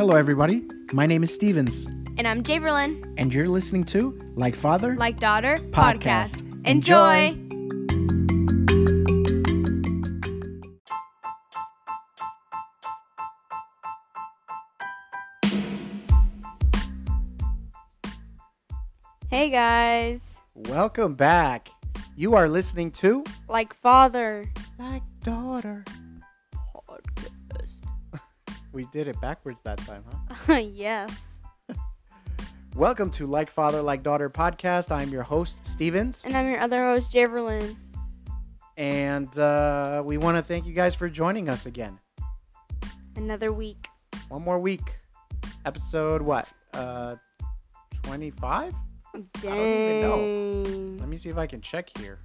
Hello, everybody. My name is Stevens, And I'm Javerlyn, and you're listening to Like Father. like daughter Podcast. podcast. Enjoy. Hey guys, Welcome back. You are listening to like father Like Daughter. We did it backwards that time, huh? yes. Welcome to Like Father, Like Daughter podcast. I'm your host, Stevens, And I'm your other host, Javerlyn. and uh, we want to thank you guys for joining us again. Another week. One more week. Episode what? Uh, 25? Dang. even know. Let me see if I can check here.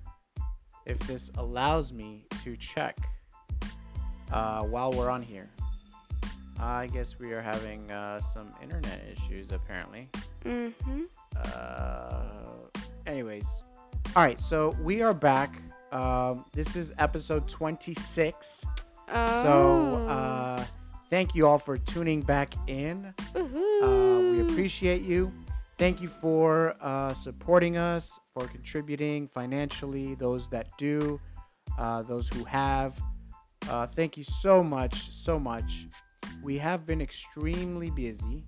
If this allows me to check uh, while we're on here. I guess we are having uh, some internet issues apparently. Mm-hmm. Uh, anyways, all right. So we are back. Um, this is episode 26. Oh. So uh, thank you all for tuning back in. Uh, we appreciate you. Thank you for uh, supporting us, for contributing financially, those that do, uh, those who have. Uh, thank you so much, so much. We have been extremely busy.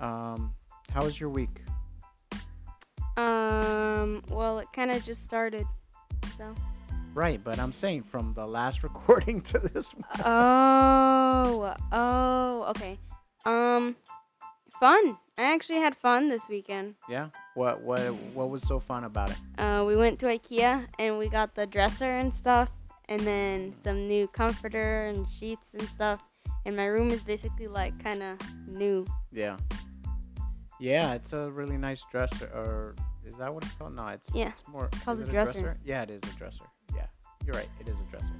Um, how was your week? Um, well, it kind of just started. So. Right, but I'm saying from the last recording to this one. Oh, oh, okay. Um, fun. I actually had fun this weekend. Yeah. What what what was so fun about it? Uh, we went to IKEA and we got the dresser and stuff, and then some new comforter and sheets and stuff. And my room is basically like kind of new. Yeah. Yeah, it's a really nice dresser. Or is that what it's called? No, it's Yeah, It's more. called is a it dresser. Yeah, it is a dresser. Yeah, you're right. It is a dresser.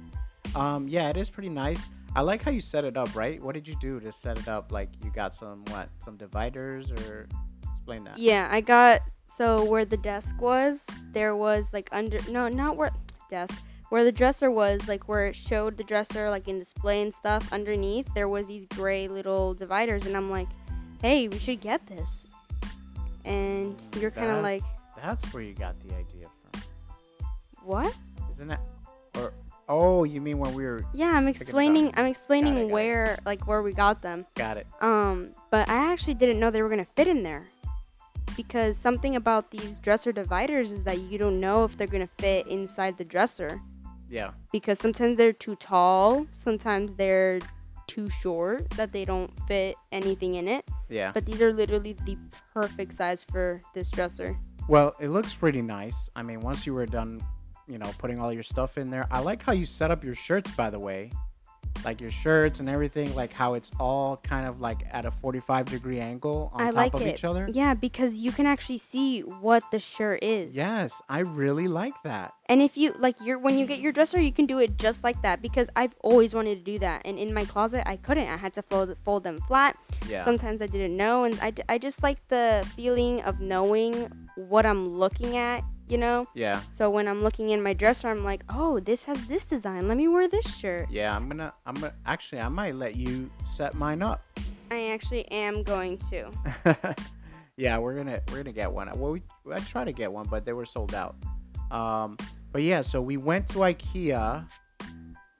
Um, yeah, it is pretty nice. I like how you set it up. Right? What did you do to set it up? Like you got some what? Some dividers or explain that. Yeah, I got so where the desk was, there was like under no, not where desk. Where the dresser was, like where it showed the dresser like in display and stuff underneath, there was these gray little dividers and I'm like, "Hey, we should get this." And you're kind of like, That's- where you got the idea from, "What?" isn't that Or oh, you mean when we were? Yeah, I'm explaining I'm explaining Got it, got it. where like where we got them. Got it. Um, but I actually didn't know they were gonna fit in there. Because something about these dresser dividers is that you don't know if they're gonna fit inside the dresser. Yeah. because sometimes they're too tall, sometimes they're too short that they don't fit anything in it. Yeah. But these are literally the perfect size for this dresser. Well, it looks pretty nice. I mean, once you were done, you know, putting all your stuff in there. I like how you set up your shirts, by the way. Like your shirts and everything, like how it's all kind of like at a 45 degree angle on I top like of it. each other. Yeah, because you can actually see what the shirt is. Yes, I really like that. And if you like your when you get your dresser, you can do it just like that because I've always wanted to do that. And in my closet, I couldn't. I had to fold fold them flat. Yeah. Sometimes I didn't know, and I, I just like the feeling of knowing what I'm looking at. You know. yeah. So when I'm looking in my dresser, I'm like, oh, this has this design. Let me wear this shirt. Yeah, I'm gonna, I'm gonna, actually, I might let you set mine up. I actually am going to. yeah, we're gonna, we're gonna get one. Well, we, I tried to get one, but they were sold out. Um, but yeah, so we went to IKEA.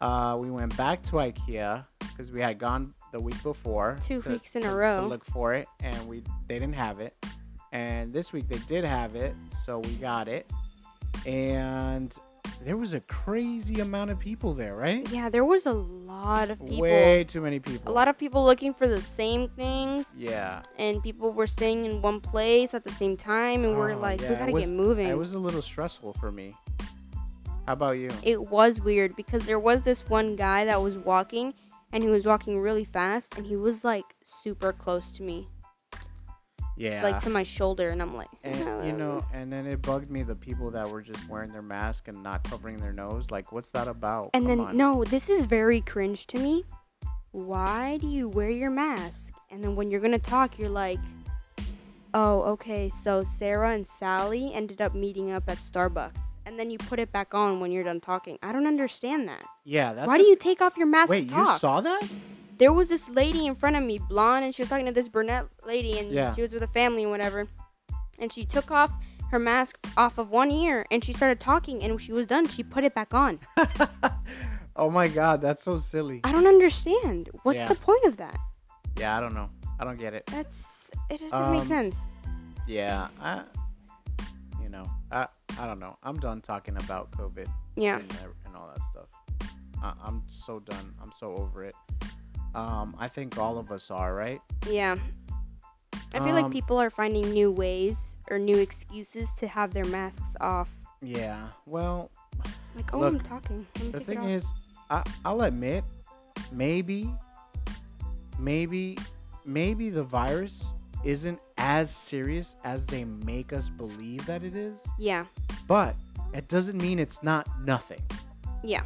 Uh, we went back to IKEA because we had gone the week before. Two to- weeks in a row. To look for it, and we they didn't have it. And this week they did have it, so we got it. And there was a crazy amount of people there, right? Yeah, there was a lot of people. Way too many people. A lot of people looking for the same things, Yeah. and people were staying in one place at the same time, and we're Oh, like, yeah, we gotta was- get moving. It was a little stressful for me. How about you? it was weird because there was this one guy that was walking, and he was walking really fast, and he was like super close to me, Yeah. like to my shoulder, and I'm like, and you know, and then it bugged me the people that were just wearing their mask and not covering their nose. Like, what's that about? And Come then on. no, this is very cringe to me. Why do you wear your mask? And then when you're gonna talk, you're like, oh, okay. So Sarah and Sally ended up meeting up at Starbucks, and then you put it back on when you're done talking. I don't understand that. Yeah. That Why do you take off your mask Wait, you saw that? There was this lady in front of me, blonde, and she was talking to this brunette lady, and Yeah. she was with a family and whatever. And she took off her mask off of one ear, and she started talking. And when she was done, she put it back on. oh my god, that's so silly. I don't understand. What's Yeah. the point of that? Yeah, I don't know. I don't get it. That's it doesn't make Um, sense. Yeah, I, you know, I, I don't know. I'm done talking about COVID Yeah. and, and all that stuff. I, I'm so done. I'm so over it. Um, I think all of us are, right? Yeah. I feel like Um, people are finding new ways or new excuses to have their masks off. Yeah. Well, Like, oh, Look, I'm talking. The thing is, I, I'll admit, maybe, maybe, maybe the virus isn't as serious as they make us believe that it is. yeah, But it doesn't mean it's not nothing. yeah,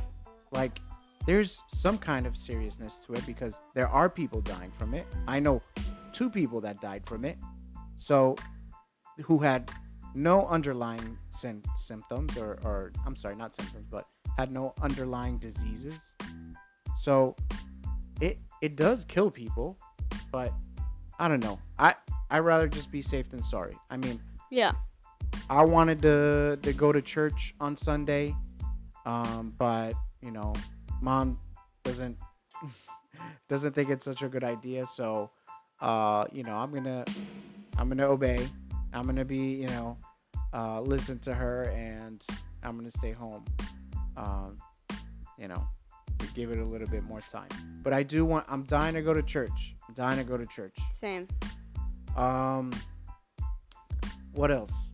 like there's some kind of seriousness to it because there are people dying from it. I know two people that died from it. So who had no underlying sym- symptoms or, or I'm sorry, not symptoms, but had no underlying diseases. So it it does kill people, but I don't know. I I rather just be safe than sorry. I mean, yeah. I wanted to to go to church on Sunday, um, but you know, mom doesn't doesn't think it's such a good idea. So, uh, you know, I'm gonna I'm gonna obey. I'm gonna be you know, uh, listen to her, and I'm gonna stay home. Um, you know, give it a little bit more time. But I do want. I'm dying to go to church. I'm dying to go to church. Same. Um, what else?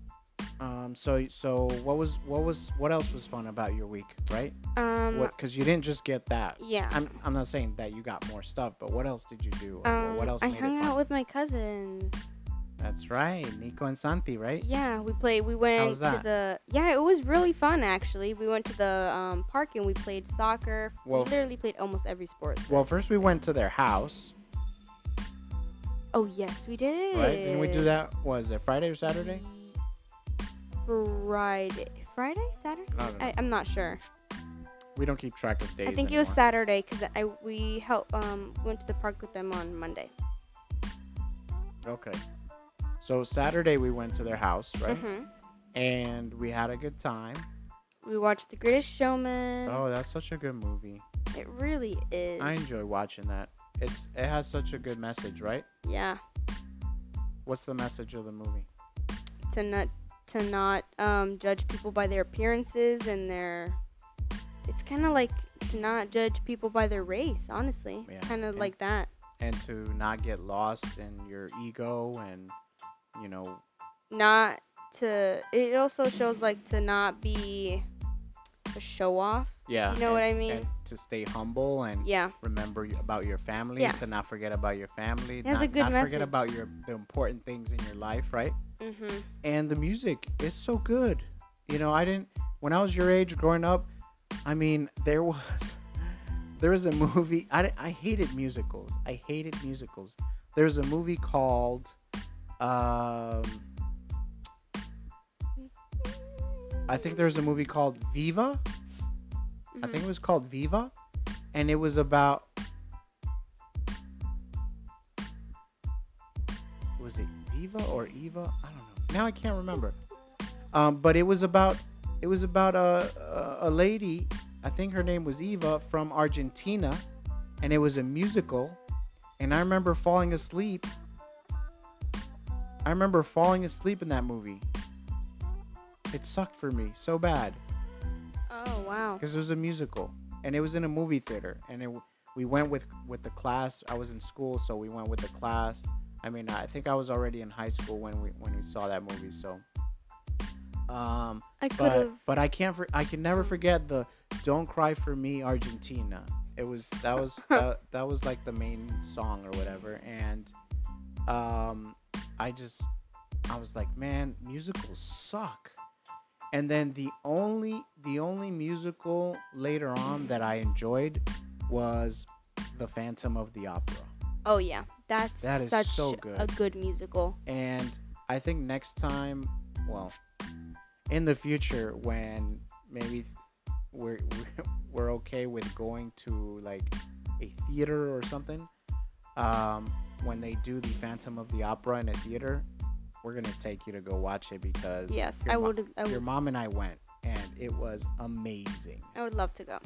Um, so so what was what was what else was fun about your week, right? Um, What? Because you didn't just get that. yeah. I'm I'm not saying that you got more stuff, but what else did you do? Or um, what else I hung out with my cousin. That's right, Nico and Santi, right? Yeah, we played. We went to the. Yeah, it was really fun actually. We went to the um, park and we played soccer. Well- we literally played almost every sport. Well, first we went to their house, Oh yes, we did. right? Didn't we do that? Was it Friday or Saturday? Friday, Friday, Saturday. I don't know. I, I'm not sure. We don't keep track of days. I think it was. Saturday because I we help um went to the park with them on Monday. Okay. So Saturday we went to their house, right? hmm And we had a good time. We watched The Greatest Showman. Oh, that's such a good movie. It really is. I enjoy watching that. It's it has such a good message, right? Yeah, What's the message of the movie? to not to not um judge people by their appearances and their. It's kind of like to not judge people by their race. Honestly, Yeah, it's kind of like that. And to not get lost in your ego and you know, Not to. It also shows like to not be a show off. yeah. You know what I mean? To stay humble and Yeah. remember about your family, Yeah. to not forget about your family, It not, a good not message. forget about your the important things in your life, right? Mhm. and the music is so good. You know, I didn't when I was your age growing up. I mean, there was there was a movie. I, I hated musicals. I hated musicals. There's a movie called um, I think there was a movie called Viva. I Mhm. think it was called Viva, and it was about. Was it Viva or Eva? I don't know. Now I can't remember. Um, but it was about it was about a, a a lady. I think her name was Eva from Argentina, and it was a musical. And I remember falling asleep. I remember falling asleep in that movie. It sucked for me so bad Oh wow. because it was a musical and it was in a movie theater and it, we went with with the class i was in school so we went with the class i mean i think i was already in high school when we when we saw that movie so um I could but have. but i can't for, i can never forget the don't cry for me argentina it was that was that, that was like the main song or whatever and um i just i was like man musicals suck and then the only the only musical later on that I enjoyed was The Phantom of the Opera. Oh yeah, that's That is such so a good. good musical. And I think next time, well, in the future when maybe we're we're okay with going to like a theater or something, um, when they do the Phantom of the Opera in a theater, we're gonna take you to go watch it because Yes, I mo- would. I Your mom and I went, and it was amazing. I would love to go.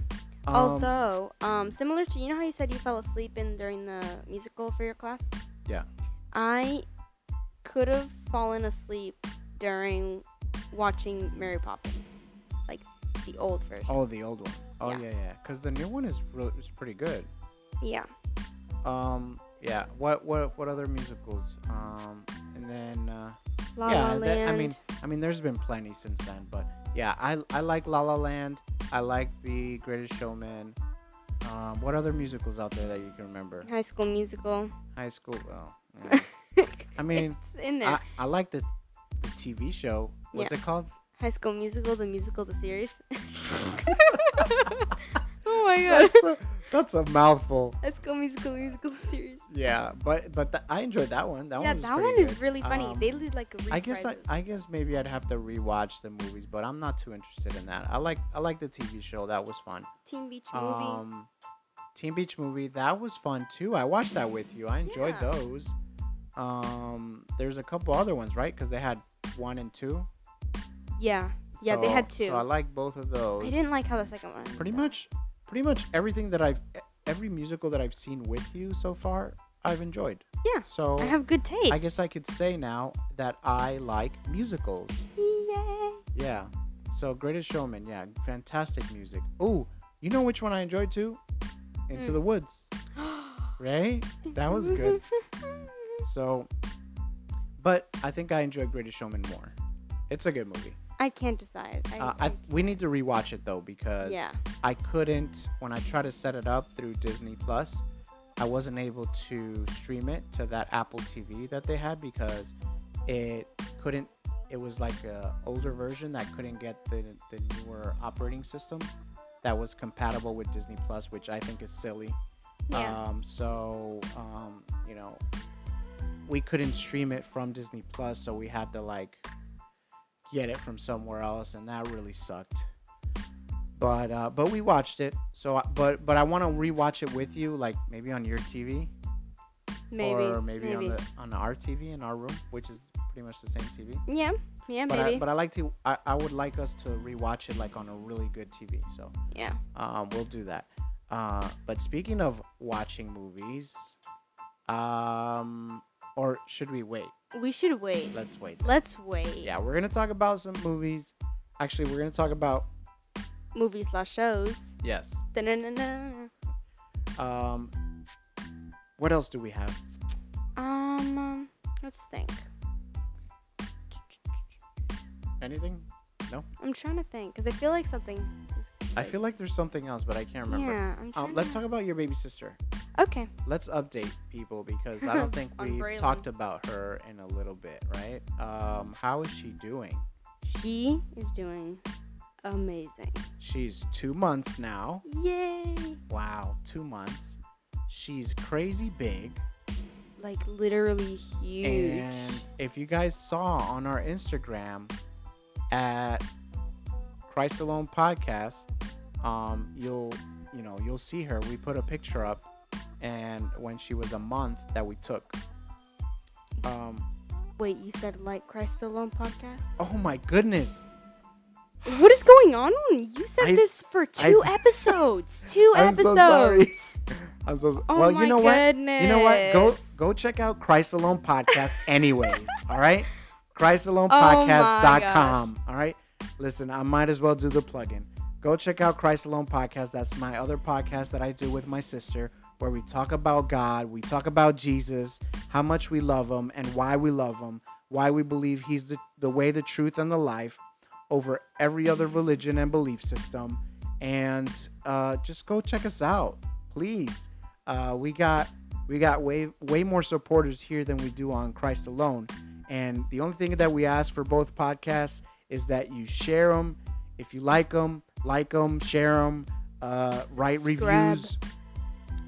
Um, Although, um, similar to you know how you said you fell asleep in during the musical for your class. Yeah. I could have fallen asleep during watching Mary Poppins, like the old version. oh, the old one. Oh Yeah. yeah, yeah. Because the new one is really is pretty good. Yeah. Um, yeah. What what what other musicals? Um, and then uh, La yeah, La that- Land. I mean, I mean, there's been plenty since then, but yeah, I I like La La Land. I like The Greatest Showman. Um, what other musicals out there that you can remember? High School Musical. High School. Well, yeah. I mean, it's in there. I, I like the the TV show. What's it called? High School Musical, the musical, the series. oh my god. That's a, that's mouthful. High School Musical, musical, series. Yeah, but but th- I enjoyed that one. That yeah, one was that one is good. really funny. Um, they did like a I guess I. I guess maybe I'd have to rewatch the movies, but I'm not too interested in that. I like I like the TV show. That was fun. Teen Beach movie. Um, Teen Beach movie that was fun too. I watched that with you. I enjoyed Yeah. those. Um, there's a couple other ones, right? Because they had one and two. yeah. Yeah, they had two. So I like both of those. I didn't like how the second one. Pretty much, pretty much everything that I've every musical that I've seen with you so far, I've enjoyed. Yeah, So I have good taste. I guess I could say now that I like musicals. Yay. Yeah. So Greatest Showman, yeah, fantastic music. Oh, you know which one I enjoyed too? Into Mm. the Woods, right? That was good. So, but I think I enjoyed Greatest Showman more. It's a good movie. I can't decide. I, Uh, I we need to rewatch it though because yeah. I couldn't when I tried to set it up through Disney Plus. I wasn't able to stream it to that Apple TV that they had because it couldn't. It was like a older version that couldn't get the the newer operating system that was compatible with Disney Plus, which I think is silly. Yeah. Um, so um, you know, we couldn't stream it from Disney Plus, so we had to like get it from somewhere else, and that really sucked. But uh, but we watched it. So I- but but I want to rewatch it with you, like maybe on your TV maybe. or maybe, on the on our TV in our room, which is pretty much the same TV. yeah. Yeah, But maybe. I, but I like to I, I would like us to rewatch it like on a really good TV. So yeah. um, we'll do that. Uh, but speaking of watching movies, um, or should we wait? We should wait. Let's wait. Let's wait. Yeah, we're gonna talk about some movies. Actually, we're gonna talk about Movies slash shows. yes. Da-na-na-na. Um, what else do we have? Um, um, let's think. Anything? No. I'm trying to think because I feel like something. Is, I feel like there's something else, but I can't remember. Yeah, I'm trying Um, let's talk about your baby sister. Okay. Let's update people because I don't think On we've Braylon. talked about her in a little bit, right? Um, how is she doing? She is doing amazing. She's two months now. Yay! Wow, two months. She's crazy big. Like literally huge. And if you guys saw on our Instagram at Christ Alone Podcast, um, you'll you know you'll see her. We put a picture up, and when she was a month that we took. Um, Wait, you said like Christ Alone podcast? oh my goodness! What is going on? You said I- this for two I- episodes. Two I'm so episodes. sorry. I'm so Oh well. my You know what? goodness. You know what? Go go check out Christ Alone Podcast anyways. all right? Oh ChristAlonePodcast.com. All right? Listen, I might as well do the plug-in. Go check out Christ Alone Podcast. That's my other podcast that I do with my sister where we talk about God, we talk about Jesus, how much we love him and why we love him, why we believe he's the, the way, the truth, and the life over every other religion and belief system. And uh, just go check us out, please. Uh, we got we got way way more supporters here than we do on Christ alone. And the only thing that we ask for both podcasts is that you share them. If you like them, like them, share them, uh, write Subscribe. reviews.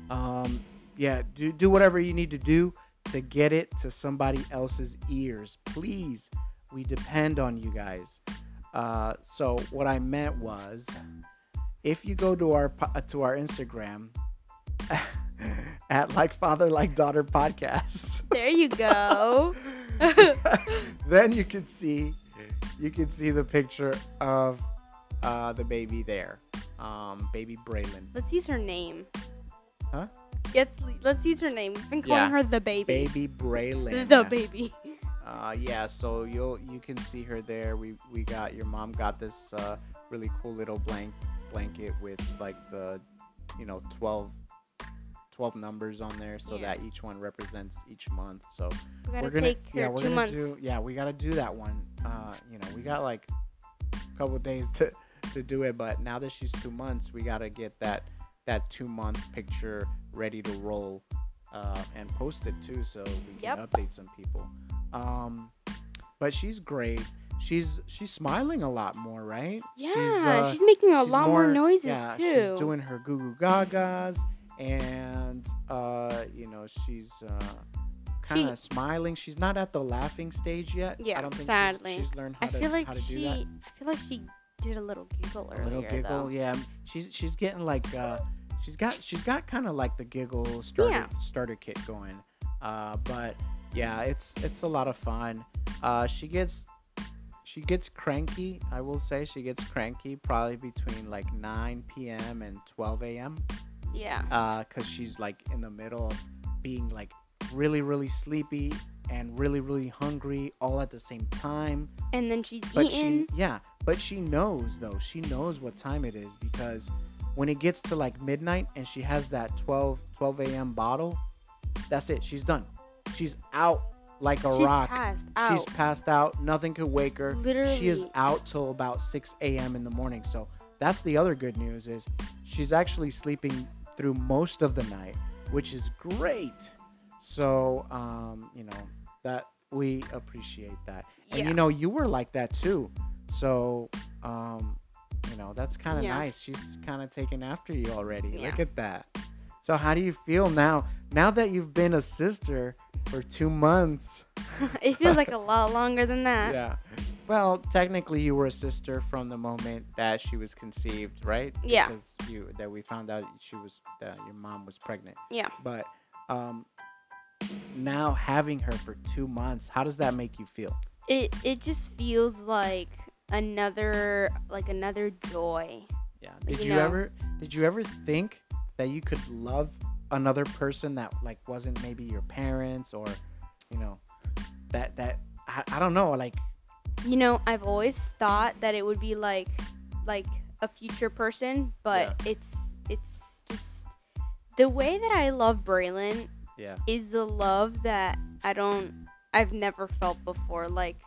Um, yeah, do do whatever you need to do to get it to somebody else's ears. Please, we depend on you guys. Uh, so what I meant was, if you go to our uh, to our Instagram, at like father like daughter podcast. There you go. then you can see you can see the picture of uh, the baby there, um, baby Braylon. Let's use her name. Huh? Yes, let's use her name. We've been calling Yeah. her the baby. Baby Braylon. The baby. Uh, yeah, so you'll you can see her there. We we got your mom got this uh, really cool little blank blanket with like the you know 12, 12 numbers on there, so Yeah. that each one represents each month. So We gotta we're gonna take yeah her we're two gonna months. do yeah we gotta do that one. Uh, you know we got like a couple days to to do it, but now that she's two months, we gotta get that that two month picture ready to roll uh, and post it too, so we can Yep. update some people. Um, but she's great. She's she's smiling a lot more, right? Yeah, uh, she's making a she's lot more, noises yeah, too. she's doing her goo goo gagas, and uh, you know she's uh, kind of smiling. She's not at the laughing stage yet. Yeah, I don't think sadly. she's, she's learned how I to feel like how to she. do that. I feel like she did a little giggle A earlier. little giggle, though. yeah. She's she's getting like uh, she's got she's got kind of like the giggle starter Yeah. starter kit going. Uh, but yeah, it's it's a lot of fun. Uh, she gets she gets cranky. I will say she gets cranky probably between like 9 p.m. and 12 a.m. Yeah. Uh, cause she's like in the middle of being like really really sleepy and really really hungry all at the same time. And then she's But eating. she, yeah, but she knows though. She knows what time it is because when it gets to like midnight and she has that 12 12 a.m. bottle, that's it. She's done. She's out like a she's rock. passed She's passed out. Nothing could wake her. Literally. She is out till about 6 a.m. in the morning. So that's the other good news is she's actually sleeping through most of the night, which is great. So um, you know that we appreciate that. And you know you were like that too. So um, know that's kind of Yeah. nice. She's kind of taken after you already. Yeah. Look at that. So how do you feel now? Now that you've been a sister for two months. it feels like a lot longer than that. Yeah. Well, technically, you were a sister from the moment that she was conceived, right? Yeah. Because you that we found out she was that your mom was pregnant. Yeah. But um, now having her for two months, how does that make you feel? It it just feels like another like another joy. Yeah. Did You you, know. ever did you ever think that you could love another person that like wasn't maybe your parents or you know that that I, I don't know like You know, I've always thought that it would be like like a future person, but it's it's just the way that I love Braylon yeah is a love that I don't I've never felt before. Like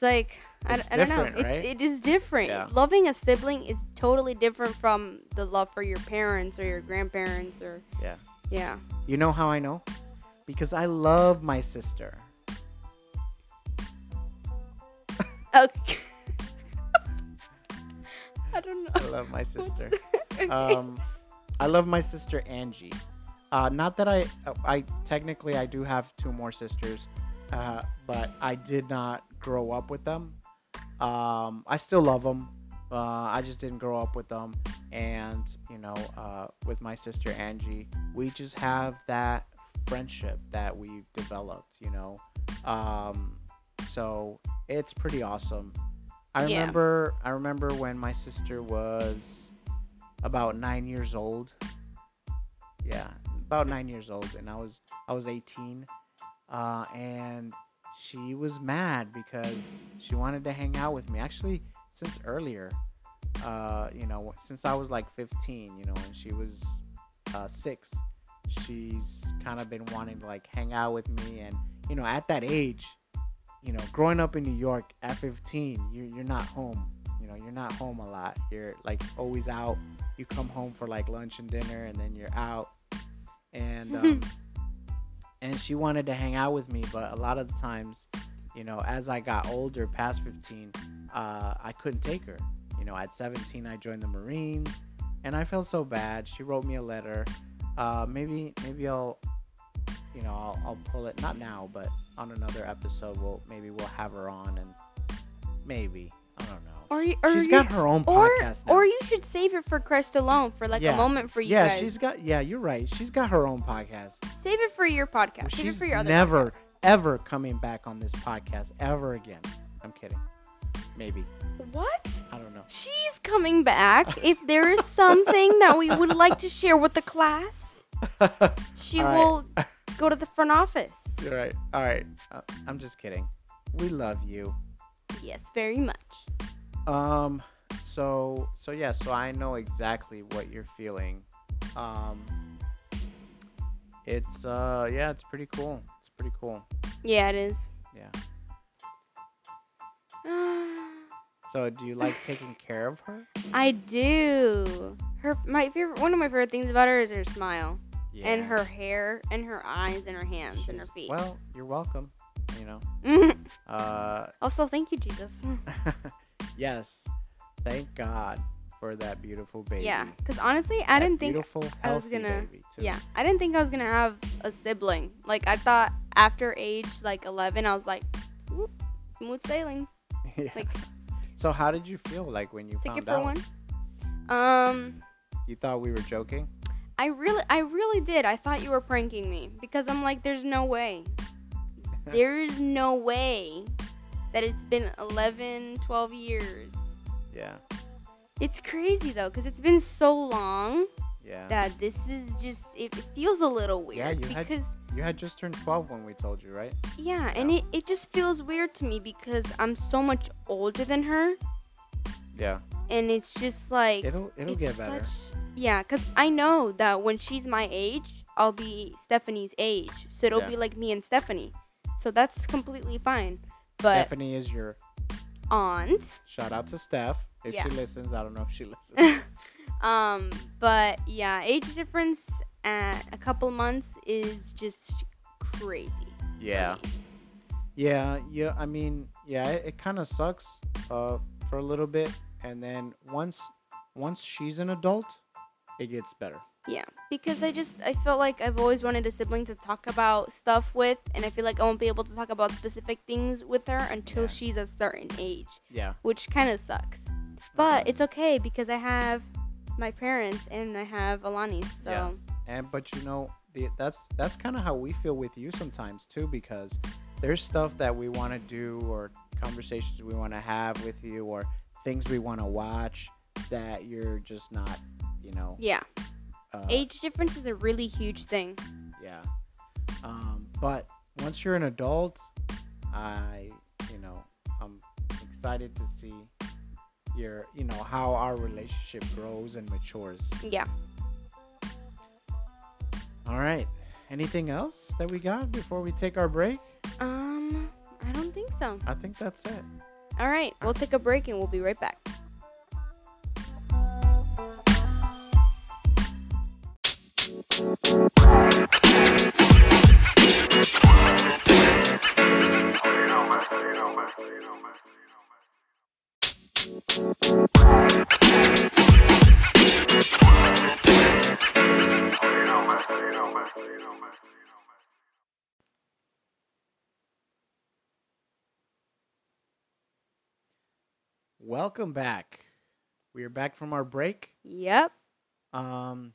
it's like I, It's I don't know. It's, right? It is different. Yeah. Loving a sibling is totally different from the love for your parents or your grandparents or yeah. yeah. You know how I know? Because I love my sister. Okay. I don't know. I love my sister. um, I love my sister Angie. Uh, not that I, I technically I do have two more sisters, uh, but I did not grow up with them. Um, I still love them. Uh, I just didn't grow up with them, and you know, uh, with my sister Angie, we just have that friendship that we've developed. You know, um, so it's pretty awesome. I Yeah. remember I remember when my sister was about nine years old. Yeah, about nine years old, and I was I was eighteen, uh, and she was mad because she wanted to hang out with me. Actually, since earlier, uh, you know, since I was like fifteen, you know, and she was uh, six, she's kind of been wanting to like hang out with me, and you know, at that age, you know, growing up in New York at 15, you're, you're not home. You know, you're not home a lot. You're like always out. You come home for like lunch and dinner, and then you're out. And um, and she wanted to hang out with me, but a lot of the times, you know, as I got older, past 15, uh, I couldn't take her. You know, at 17, I joined the Marines, and I felt so bad. She wrote me a letter. Uh, maybe maybe I'll you know I'll, I'll pull it not now but on another episode we'll maybe we'll have her on and maybe i don't know Or you, or she's you, got her own or podcast now. or you should save it for Christ alone for like Yeah. a moment for you yeah, guys. she's got. Yeah, you're right. She's got her own podcast. save it for your podcast. Save it for your other never, podcast. ever coming back on this podcast ever again. I'm kidding. Maybe. What? I don't know. She's coming back. if there is something that we would like to share with the class, she right. will go to the front office. You're right. All right. Uh, I'm just kidding. We love you. Yes, very much. Um. So so yeah. So I know exactly what you're feeling. Um. It's uh yeah. It's pretty cool. It's pretty cool. Yeah, it is. Yeah. So do you like taking care of her? I do. Her my favorite one of my favorite things about her is her smile Yeah. and her hair and her eyes and her hands and her feet. Well, you're welcome. You know. Uh. also, thank you, Jesus. yes. Thank God for that beautiful baby. Yeah, because honestly, I That didn't think. beautiful, I was gonna-. Yeah, I didn't think I was gonna have a sibling. Like I thought after age like 11, I was like, whoop, smooth sailing. Yeah. Like So how did you feel like when you ticket found for out? one. Um, You thought we were joking? I really, I really did. I thought you were pranking me because I'm like, there's no way. There's no way that it's been 11, 12 years. Yeah. It's crazy though, because it's been so long Yeah. that this is just, it, it feels a little weird. Yeah, you had- because, you had just turned 12 when we told you, right? yeah, and it, it just feels weird to me because I'm so much older than her. Yeah. And it's just like, It'll it'll get better. such- yeah, because I know that when she's my age, I'll be Stephanie's age. So it'll Yeah. be like me and Stephanie. So that's completely fine. But Stephanie is your aunt, shout out to Steph if Yeah. she listens. I don't know if she listens. um, but yeah, age difference at a couple months is just crazy. yeah. me. Yeah, yeah. I mean, yeah, it, it kind of sucks uh, for a little bit, and then once once she's an adult, it gets better. Yeah, because I just I felt like I've always wanted a sibling to talk about stuff with, and I feel like I won't be able to talk about specific things with her until Yeah. she's a certain age. Yeah. which kind of sucks. But it's okay because I have my parents and I have Alani. So Yes. And but you know, the, that's that's kind of how we feel with you sometimes too, because there's stuff that we want to do or conversations we want to have with you or things we want to watch that you're just not, you know. yeah, Uh, age difference is a really huge thing. Yeah. Um, but once you're an adult, I, you know, I'm excited to see your, you know, how our relationship grows and matures. Yeah. All right. Anything else that we got before we take our break? Um, I don't think so. I think that's it. All right, we'll take a break and we'll be right back. Welcome back. We are back from our break. Yep. Um,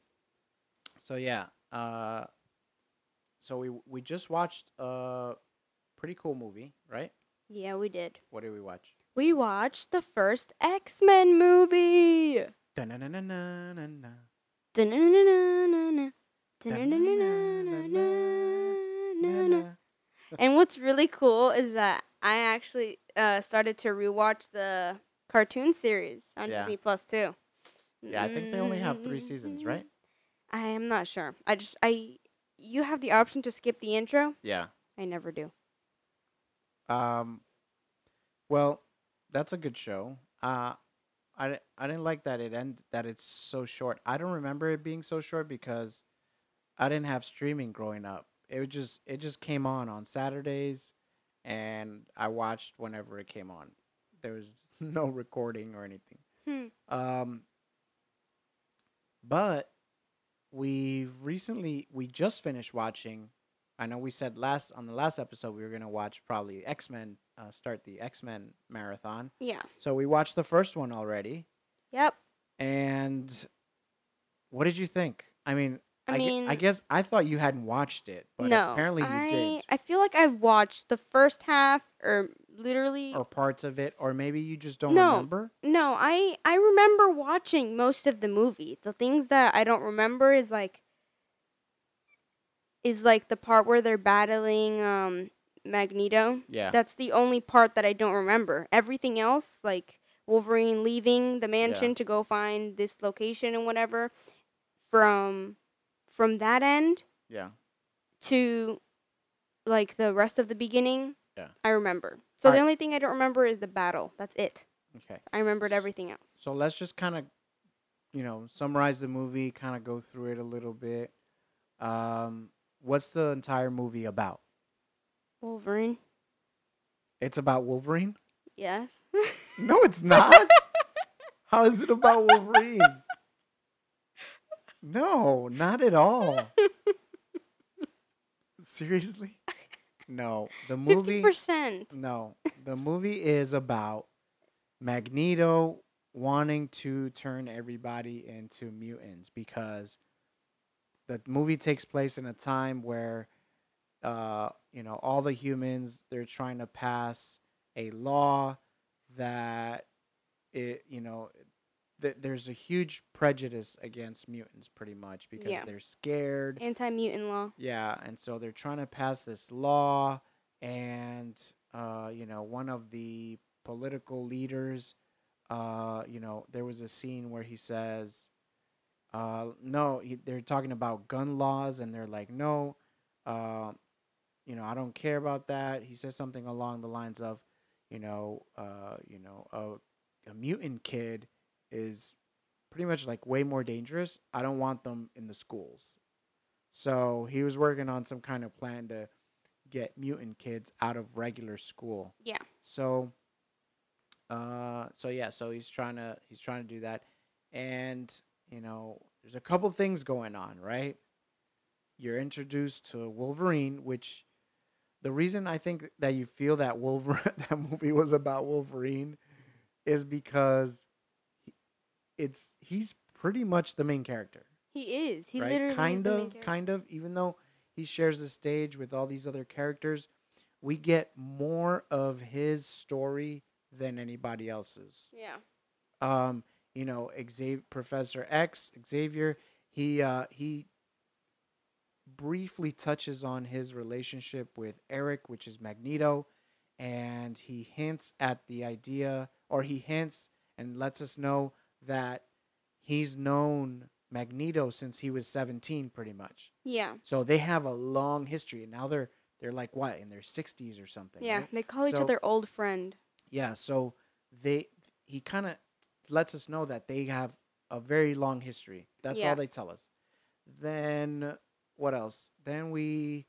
so yeah. Uh, so we we just watched a pretty cool movie, right? Yeah, we did. What did we watch? We watched the first X Men movie. And what's really cool is that I actually uh, started to rewatch the cartoon series on Yeah. Disney Plus too. Yeah, I think they only have three seasons, right? I am not sure. I just I you have the option to skip the intro. Yeah. I never do. Um, well, that's a good show. Uh, I, I didn't like that it end that it's so short. I don't remember it being so short because I didn't have streaming growing up. It was just it just came on on Saturdays, and I watched whenever it came on. There was no recording or anything. Hmm. Um, but we've recently we just finished watching I know we said last on the last episode we were gonna watch probably X Men. Uh, start the X Men marathon. Yeah. So we watched the first one already. Yep. And what did you think? I mean, I I, mean- I guess I thought you hadn't watched it, but no. apparently you I, did, I feel like I've watched the first half or literally or parts of it, or maybe you just don't No. remember. No, I I remember watching most of the movie. The things that I don't remember is like is like the part where they're battling um Magneto. Yeah. That's the only part that I don't remember. Everything else, like Wolverine leaving the mansion to go find this location and whatever, from from that end yeah. to like the rest of the beginning, Yeah. I remember. So the Alright. only thing I don't remember is the battle. That's it. Okay. I remembered everything else. So let's just kind of, you know, summarize the movie, kind of go through it a little bit. Um, what's the entire movie about? Wolverine. It's about Wolverine. Yes. No, it's not. How is it about Wolverine? No, not at all. Seriously? No, the movie. Fifty movie. percent. No, the movie is about Magneto wanting to turn everybody into mutants because the movie takes place in a time where uh you know all the humans they're trying to pass a law that it you know th- there's a huge prejudice against mutants pretty much because Yeah. they're scared Anti mutant law. yeah, and so they're trying to pass this law, and uh, you know, one of the political leaders, uh, you know, there was a scene where he says, uh, no, he, they're talking about gun laws, and they're like, no, uh, you know, I don't care about that. He says something along the lines of, you know, uh, you know, a, a mutant kid is pretty much like way more dangerous. I don't want them in the schools. So he was working on some kind of plan to get mutant kids out of regular school. Yeah. So uh so yeah, so he's trying to he's trying to do that. And, you know, there's a couple things going on, right? You're introduced to Wolverine, which the reason I think that you feel that Wolverine that movie was about Wolverine is because it's he's pretty much the main character He is. He right? literally kind of, kind of. Even though he shares the stage with all these other characters, we get more of his story than anybody else's. Yeah. Um, you know, Xavier, Professor X, Xavier, he uh, he briefly touches on his relationship with Eric, which is Magneto, and he hints at the idea, or he hints and lets us know that he's known Magneto since he was 17 pretty much. Yeah. So they have a long history and now they're they're like what in their 60s or something. Yeah. right? They call each other old friend. Yeah, so they he kind of lets us know that they have a very long history. That's Yeah. all they tell us. Then what else? Then we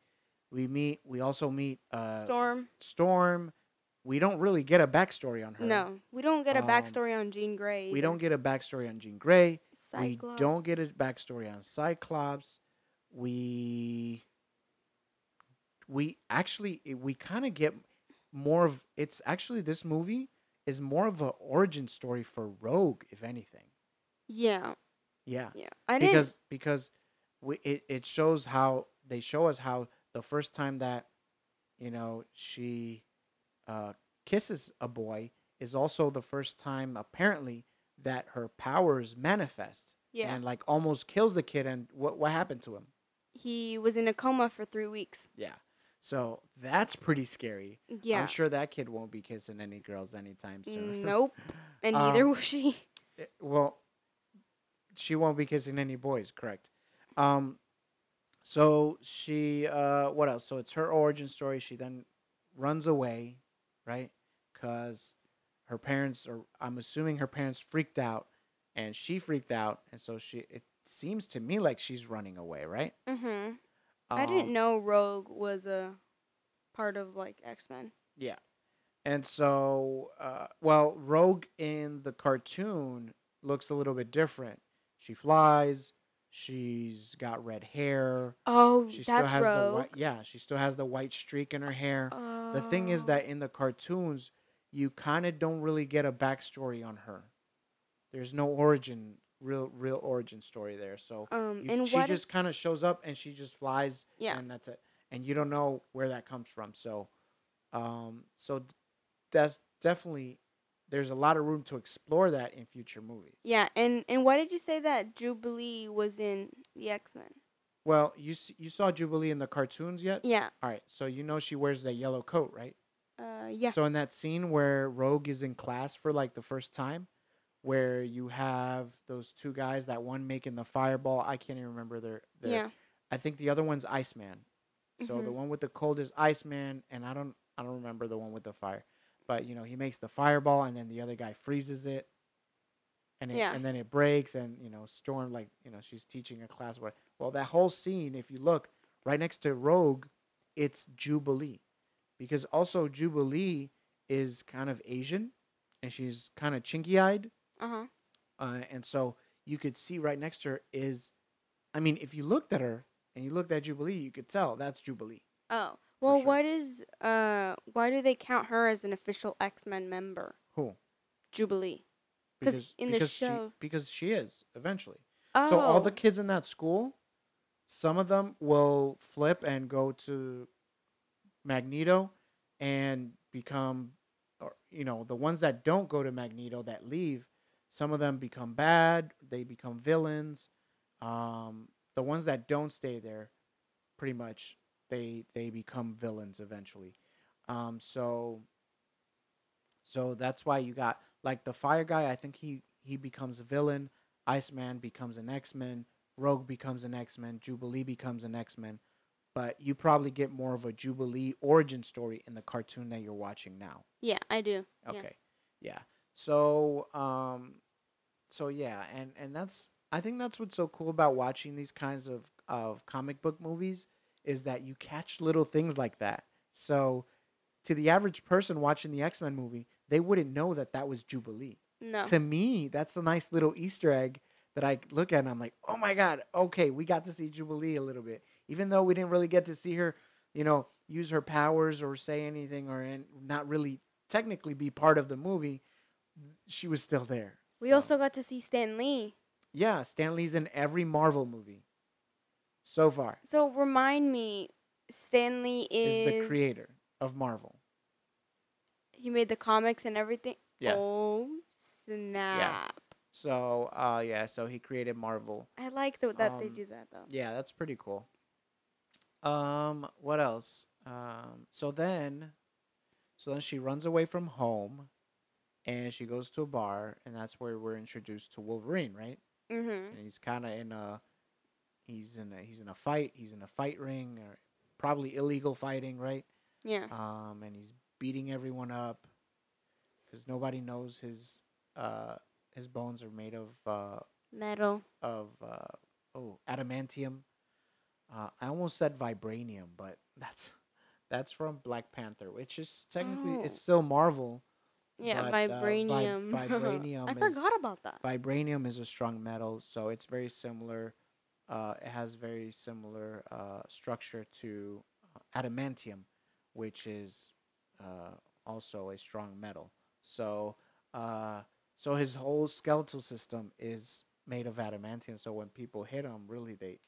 we meet we also meet uh Storm. Storm. We don't really get a backstory on her. No, we don't get a Um, backstory on Jean Grey. We don't get a backstory on Jean Grey. Cyclops. We don't get a backstory on Cyclops. We we actually we kind of get more of it's actually this movie is more of an origin story for Rogue, if anything. Yeah. Yeah, Yeah. I didn't. because because we it, it shows how they show us how the first time that you know she uh, kisses a boy is also the first time apparently that her powers manifest yeah. and like almost kills the kid and what what happened to him he was in a coma for three weeks. yeah so that's pretty scary Yeah. i'm sure that kid won't be kissing any girls anytime soon Nope. And neither Um, was she. Eh, well she won't be kissing any boys correct um so she uh what else so it's her origin story she then runs away right because her parents are i'm assuming her parents freaked out and she freaked out and so she it seems to me like she's running away right Mm-hmm. I didn't Um, know Rogue was a part of like X Men. Yeah. And so, uh, well, Rogue in the cartoon looks a little bit different. She flies. She's got red hair. Oh, She still that's has the Rogue. white. Yeah, she still has the white streak in her hair. The thing is Oh. that in the cartoons, you kind of don't really get a backstory on her. There's no origin, real, real origin story there. So um, you, and she just kind of shows up and she just flies, Yeah. and that's it. And you don't know where that comes from. So, um, so d- that's definitely there's a lot of room to explore that in future movies. yeah, and and why did you say that Jubilee was in the X Men? Well, you you saw Jubilee in the cartoons yet? Yeah. All right, so you know she wears that yellow coat, right? Uh, yeah. So in that scene where Rogue is in class for like the first time, where you have those two guys, that one making the fireball, I can't even remember their. their yeah. I think the other one's Iceman. So the Mhm. one with the cold is Iceman, and I don't I don't remember the one with the fire, but you know he makes the fireball, and then the other guy freezes it, and it, Yeah. and then it breaks, and you know Storm like you know she's teaching a class where well that whole scene if you look right next to Rogue, it's Jubilee, because also Jubilee is kind of Asian, and she's kind of chinky eyed, Uh huh. uh, and so you could see right next to her is, I mean, if you looked at her and you looked at Jubilee, you could tell that's Jubilee. Oh. Well, sure. what is uh? Why do they count her as an official X Men member? Who? Jubilee. Because in the show- she, because she is eventually. Oh. So all the kids in that school, some of them will flip and go to Magneto and become or you know, the ones that don't go to Magneto that leave, some of them become bad, they become villains. Um the ones that don't stay there pretty much they they become villains eventually. Um so so that's why you got like the fire guy, I think he he becomes a villain. Iceman becomes an X Men. Rogue becomes an X Men. Jubilee becomes an X Men. But you probably get more of a Jubilee origin story in the cartoon that you're watching now. Yeah, I do. Yeah. Okay. Yeah. So um so yeah, and and that's I think that's what's so cool about watching these kinds of of comic book movies is that you catch little things like that. So to the average person watching the X-Men movie, they wouldn't know that that was Jubilee. No. To me, that's a nice little Easter egg that I look at and I'm like, "Oh my god, okay, we got to see Jubilee a little bit." Even though we didn't really get to see her, you know, use her powers or say anything or in, not really technically be part of the movie, she was still there. we So- also got to see Stan Lee. yeah, Stan Lee's in every Marvel movie so far. So remind me, Stan Lee is, Is the creator of Marvel. He made the comics and everything. Yeah. Oh snap! Yeah. So, uh, yeah, so he created Marvel. I like the, that they Um, do that though. Yeah, that's pretty cool. Um, what else? Um, so then, so then she runs away from home, and she goes to a bar, and that's where we're introduced to Wolverine, right? Mm-hmm. And he's kind of in a, he's in a, he's in a fight. He's in a fight ring, or probably illegal fighting, right? Yeah. um, and he's beating everyone up because nobody knows his uh, his bones are made of uh, Metal. of uh, oh adamantium. Uh, I almost said vibranium, but that's that's from Black Panther, which is technically it's Oh. still Marvel. Yeah, But, uh, vi- vibranium. vibranium I is- forgot about that. Vibranium is a strong metal, so it's very similar. Uh, it has very similar uh, structure to uh, adamantium, which is uh, also a strong metal. So, uh, so his whole skeletal system is made of adamantium. So when people hit him, really they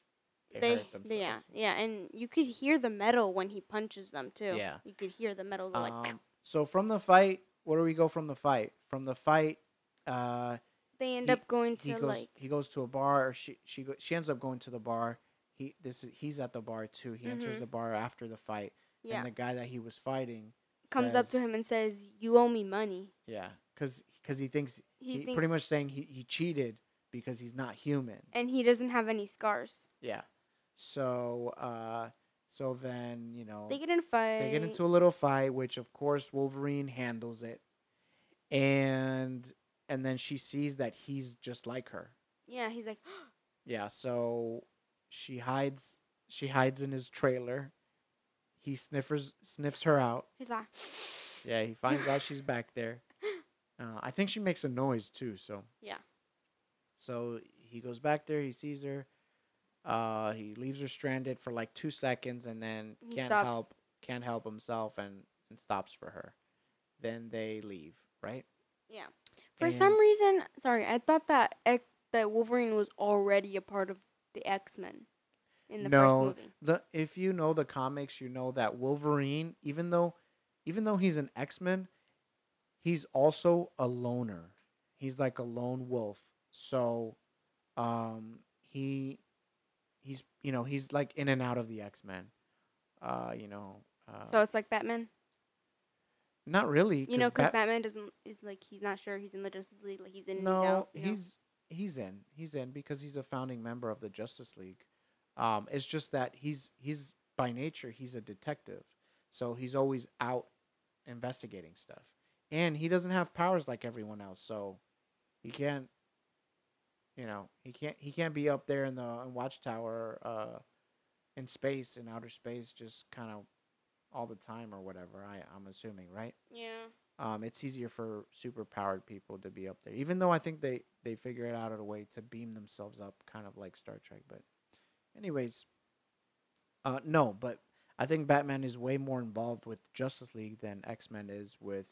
they, They, hurt themselves. yeah, yeah, and you could hear the metal when he punches them too. Yeah. you could hear the metal like. Um, so from the fight, where do we go from the fight? From the fight, uh, they end he- up going he to goes like. he goes to a bar or she she go, she ends up going to the bar he this is, he's at the bar too he enters Mhm. the bar after the fight Yeah, and the guy that he was fighting comes up to him and says, "You owe me money." yeah because because he thinks He, he, thinks, pretty much saying he, he cheated because he's not human and he doesn't have any scars. yeah so uh so then you know They get in a fight. they get into a little fight which of course wolverine handles it and and then she sees that he's just like her Yeah, he's like, Yeah, so she hides she hides in his trailer. He sniffers sniffs her out. he's like, Yeah, he finds out she's back there. Uh, I think she makes a noise too, so Yeah. So he goes back there, he sees her. Uh, he leaves her stranded for like two seconds, and then He can't stops. help can't help himself, and and stops for her. Then they leave, right? Yeah. For some reason, sorry, I thought that X, that Wolverine was already a part of the X Men in the no, first movie. the if you know the comics, you know that Wolverine, even though even though he's an X Men, he's also a loner. He's like a lone wolf. So, um, he he's you know he's like in and out of the X Men. Uh, you know. Uh, So it's like Batman. Not really. You know, because Bat- Batman doesn't is like he's not sure he's in the Justice League. Like he's in, no, he's out. know? he's he's in. He's in because he's a founding member of the Justice League. Um, it's just that he's he's by nature he's a detective, so he's always out investigating stuff, and he doesn't have powers like everyone else, so he can't. You know, he can't he can't be up there in the watchtower, uh, in space in outer space, just kind of all the time or whatever. I I'm assuming, right? yeah. um, it's easier for super powered people to be up there. Even though I think they they figure it out a way to beam themselves up, kind of like Star Trek. But, anyways, uh, no. But I think Batman is way more involved with Justice League than X Men is with,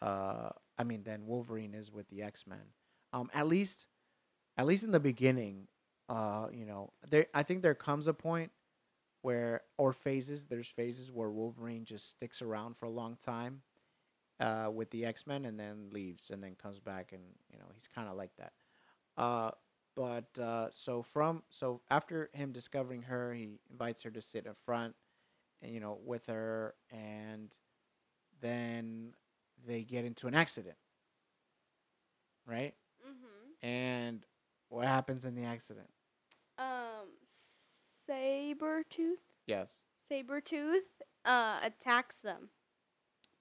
uh, I mean, than Wolverine is with the X Men. Um, at least, at least in the beginning, uh, you know, there. I think there comes a point where, or phases. There's phases where Wolverine just sticks around for a long time uh, with the X Men and then leaves and then comes back and you know he's kind of like that. Uh, but uh, so from so after him discovering her, he invites her to sit in front, and you know with her, and then they get into an accident, right? Mm-hmm. And what happens in the accident? Um, Sabretooth. Yes. Sabretooth uh attacks them.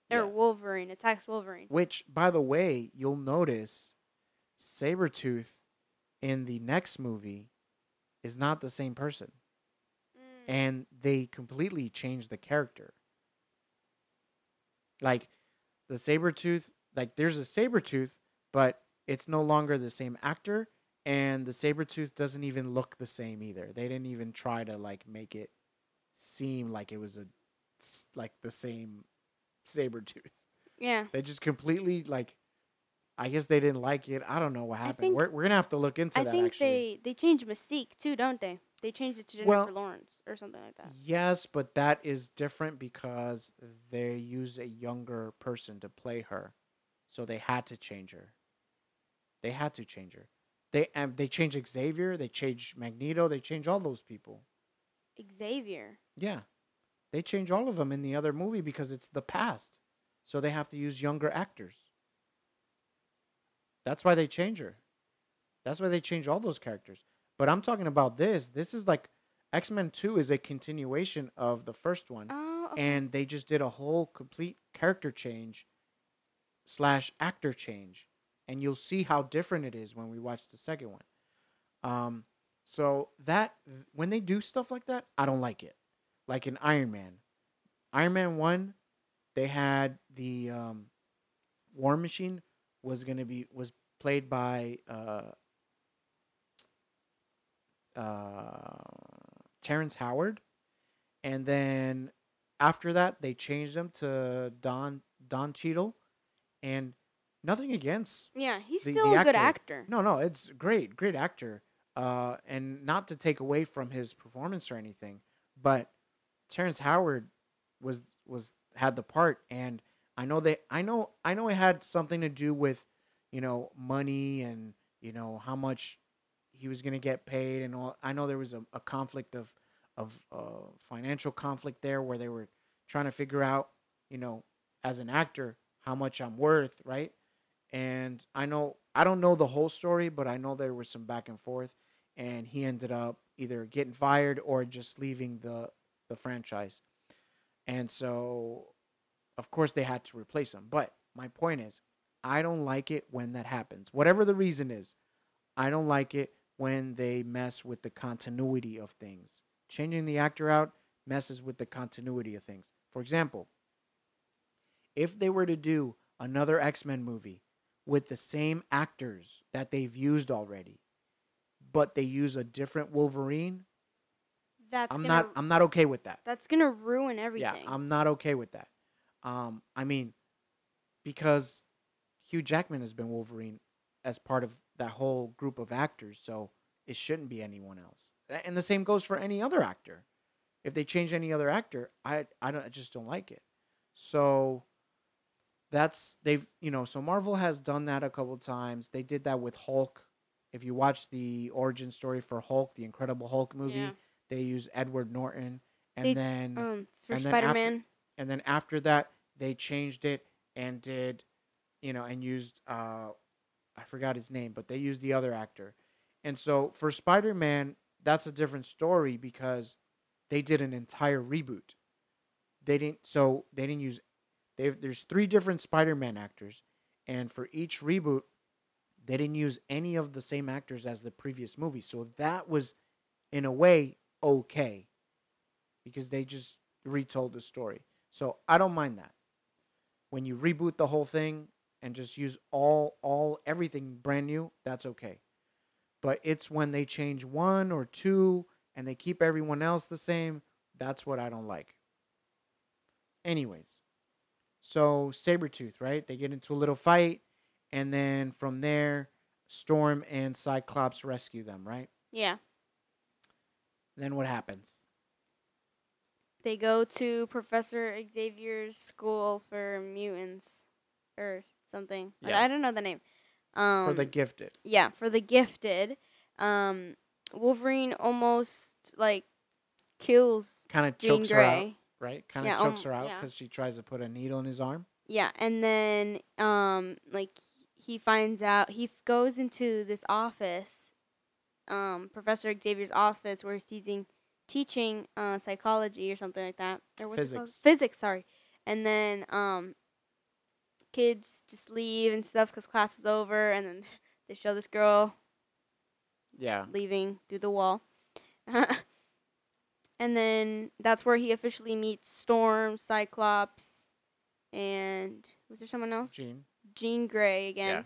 Yeah. Or Wolverine attacks Wolverine. Which, by the way, you'll notice Sabretooth in the next movie is not the same person. Mm. and they completely change the character. Like the saber tooth, like there's a saber tooth, but it's no longer the same actor, and the saber tooth doesn't even look the same either. They didn't even try to like make it seem like it was a like the same saber tooth. yeah. They just completely like. I guess they didn't like it. I don't know what happened. think- we're we're gonna have to look into I that. think actually. they they changed Mystique too, don't they? They changed it to Jennifer Well- Lawrence or something like that. Yes, but that is different because they use a younger person to play her, so they had to change her. They had to change her. They they changed Xavier. They change Magneto. They change all those people. Xavier. Yeah, they change all of them in the other movie because it's the past, so they have to use younger actors. That's why they change her. That's why they change all those characters. But I'm talking about this. This is like X Men Two is a continuation of the first one Oh, okay. and they just did a whole complete character change slash actor change and you'll see how different it is when we watch the second one. Um so that when they do stuff like that i don't like it. Like in iron man. Iron man 1 they had the um war machine was to be was played by uh uh terrence howard. And then after that they changed him to Don Don Cheadle, and nothing against. yeah, he's the- still the a good actor- actor. No, no, it's great, great actor. Uh, and not to take away from his performance or anything, but Terrence Howard was was had the part, and I know they, I know, I know it had something to do with, you know, money and you know how much he was gonna get paid and all. I know there was a, a conflict of of uh, financial conflict there where they were trying to figure out, you know, as an actor how much I'm worth, right? And I know I don't know the whole story, but I know there was some back and forth, and he ended up either getting fired or just leaving the the franchise. And so, of course, they had to replace him. But my point is, I don't like it when that happens. Whatever the reason is, I don't like it when they mess with the continuity of things. Changing the actor out messes with the continuity of things. For example, if they were to do another X Men movie with the same actors that they've used already, but they use a different Wolverine, That's I'm gonna not I'm not okay with that. that's gonna ruin everything. Yeah, I'm not okay with that. Um, I mean, because Hugh Jackman has been Wolverine as part of that whole group of actors, so it shouldn't be anyone else. And the same goes for any other actor. If they change any other actor, I I don't I just don't like it. So that's they've you know so Marvel has done that a couple times. They did that with Hulk. If you watch the origin story for Hulk, the Incredible Hulk movie, Yeah. they use Edward Norton, and They- then um for and then after- Spider Man. and then after that they changed it and did you know and used uh i forgot his name but they used the other actor and so for spider-man that's a different story because they did an entire reboot they didn't so they didn't use they there's three different spider-man actors and for each reboot they didn't use any of the same actors as the previous movie so that was in a way okay because they just retold the story so I don't mind that. When you reboot the whole thing and just use all all everything brand new, that's okay. But it's when they change one or two and they keep everyone else the same, that's what I don't like. Anyways. So Sabretooth, right? They get into a little fight and then from there Storm and Cyclops rescue them, right? Yeah. Then what happens? They go to Professor Xavier's school for mutants or something. I- I don't know the name. Um For the gifted. yeah, for the gifted. Um Wolverine almost like kills Kind of chokes her out. Right? Kind of Yeah, chokes um, her out yeah. because she tries to put a needle in his arm. Yeah, and then um like he finds out he f- goes into this office, um Professor Xavier's office where he's teaching teaching uh psychology or something like that. Or what's it called? Physics. Physics, sorry. And then um kids just leave and stuff cuz class is over and then they show this girl Yeah. leaving through the wall. and then that's where he officially meets Storm, Cyclops, and was there someone else? Jean. Jean Grey again.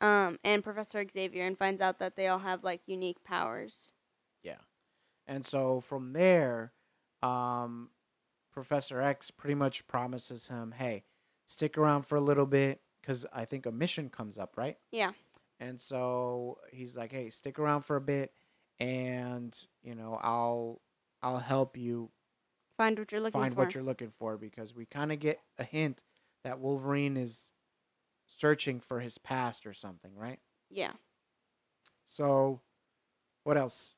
Yeah. Um, and Professor Xavier, and finds out that they all have like unique powers. Yeah, and so from there, um, Professor X pretty much promises him, hey, stick around for a little bit because I think a mission comes up, right? Yeah. And so he's like, hey, stick around for a bit and, you know, I'll I'll help you Find what you're looking find for. what you're looking for because we kind of get a hint that Wolverine is searching for his past or something, right? yeah. So, what else?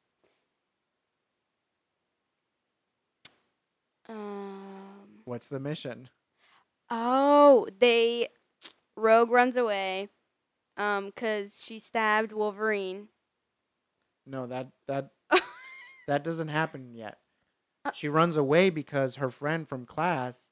Um. What's the mission? Oh, they Rogue runs away, um, cause she stabbed Wolverine. No, that that that doesn't happen yet. Uh, She runs away because her friend from class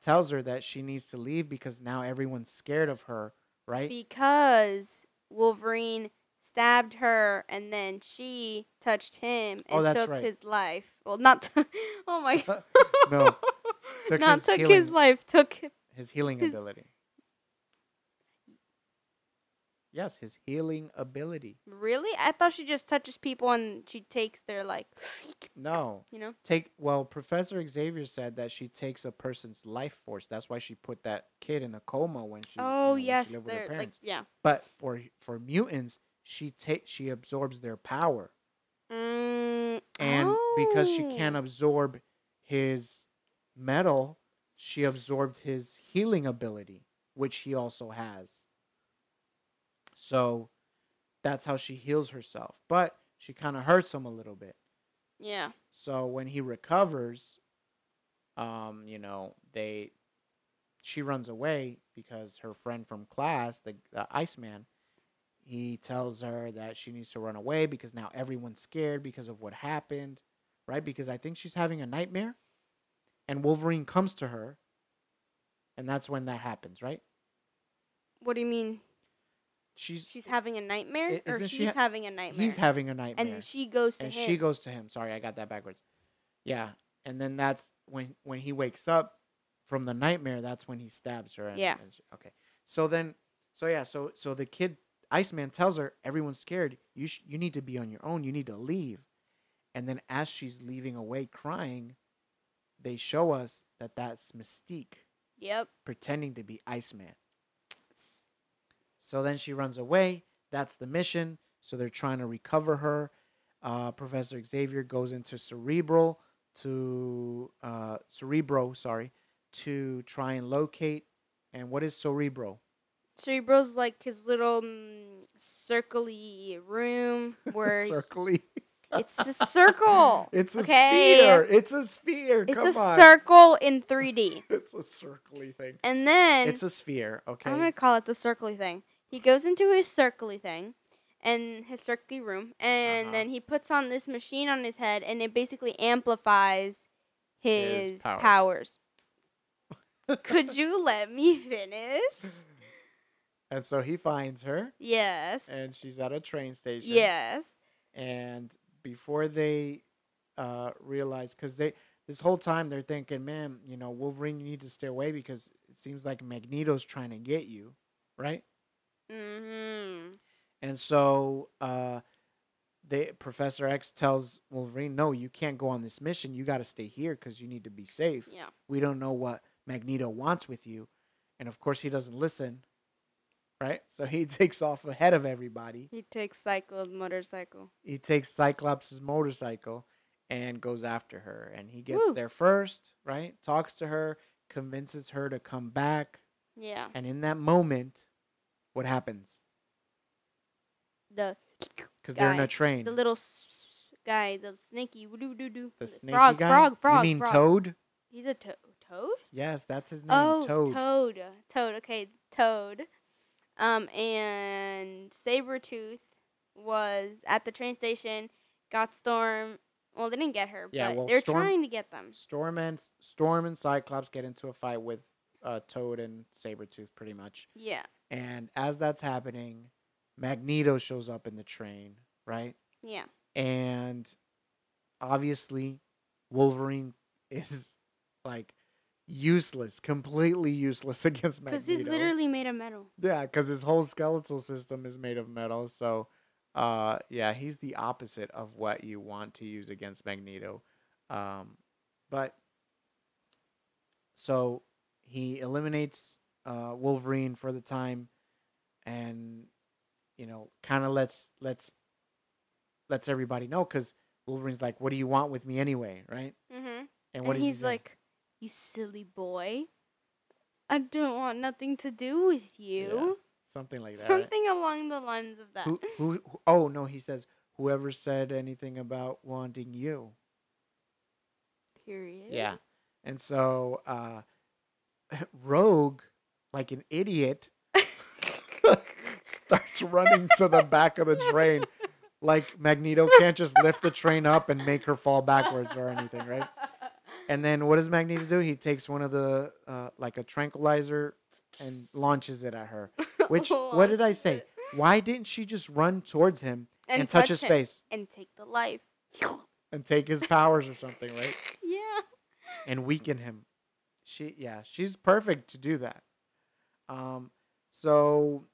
tells her that she needs to leave because now everyone's scared of her, right? because Wolverine stabbed her and then she touched him and Oh, took right. his life. Well, not. oh my. No, took not his took his life. Took. His healing his- ability. Yes, his healing ability. Really? I thought she just touches people and she takes their like. No. You know. Take well, Professor Xavier said that she takes a person's life force. That's why she put that kid in a coma when she you know, Oh she yes, lived with her they're like yeah. But for for mutants, she take she absorbs their power. Mm, and because she oh. can't absorb his metal, she absorbed his healing ability, which he also has. So that's how she heals herself. But she kind of hurts him a little bit. Yeah. So when he recovers, um, you know, they she runs away because her friend from class, the, the Iceman, he tells her that she needs to run away because now everyone's scared because of what happened, right? Because I think she's having a nightmare, and Wolverine comes to her, and that's when that happens, right? What do you mean? She's She's having a nightmare, or isn't he's ha- having a nightmare? he's having a nightmare, and she goes to him. and him. she goes to him. Sorry, I got that backwards. Yeah, and then that's when when he wakes up from the nightmare. That's when he stabs her. And, Yeah. and she- okay. So then, so yeah, so so the kid Iceman tells her, "Everyone's scared. You sh- you need to be on your own. You need to leave." And then as she's leaving away crying, they show us that that's Mystique Yep. pretending to be Iceman. So then she runs away. That's the mission. So they're trying to recover her. Uh, Professor Xavier goes into Cerebral to uh, Cerebro, sorry, to try and locate. And what is Cerebro? Cerebro's like his little mm, circly room where Circly. it's a circle. It's a okay? sphere. It's a sphere. It's Come a on. circle in 3D. It's a circly thing. And then It's a sphere. Okay. I'm gonna call it the circly thing. He goes into his circly thing, and his circly room, and Uh-huh. then he puts on this machine on his head, and it basically amplifies His his, powers. powers. Could you let me finish? and so he finds her, Yes. and she's at a train station. Yes. and before they uh realize because they this whole time they're thinking man you know wolverine you need to stay away because it seems like magneto's trying to get you right Mm-hmm. and so uh they professor x tells wolverine no you can't go on this mission you got to stay here because you need to be safe Yeah. we don't know what magneto wants with you and of course he doesn't listen right so he takes off ahead of everybody He takes Cyclo's motorcycle. he takes Cyclops' motorcycle and goes after her. And he gets Woo. there first, right? Talks to her, convinces her to come back. Yeah. And in that moment, what happens? The Because they're in a train. the little s- guy, the snaky, doo doo doo. The snaky frog, guy? frog, frog. You mean frog. Toad? He's a to- toad. Yes, that's his name. Oh, Toad. Toad. Toad. Okay, Toad. Um, and Sabretooth was at the train station, got Storm. Well, they didn't get her, Yeah, but well, they're Storm- trying to get them. Storm and Storm and Cyclops get into a fight with uh, Toad and Sabretooth pretty much. Yeah. And as that's happening, Magneto shows up in the train, right? Yeah. and obviously Wolverine is like useless, completely useless against Magneto. Because he's literally made of metal. yeah, because his whole skeletal system is made of metal. So, uh, yeah, he's the opposite of what you want to use against Magneto. Um, but so he eliminates uh, Wolverine for the time, and you know, kind of lets lets lets everybody know because Wolverine's like, "What do you want with me anyway?" Right? Mm-hmm. And And, what does he he's say? like, "You silly boy, I don't want nothing to do with you." something like that. right? Something along the lines of that. Who, who, who? Oh no, he says, "Whoever said anything about wanting you." Period. Yeah. And so uh Rogue, like an idiot, starts running to the back of the train. Like Magneto can't just lift the train up and make her fall backwards or anything, right? And then what does Magneto do? He takes one of the uh, like a tranquilizer and launches it at her. Which what did I say? Why didn't she just run towards him and, touch, his him face and take the life. and take his powers or something, right? Yeah. and weaken him. She yeah, she's perfect to do that. Um so,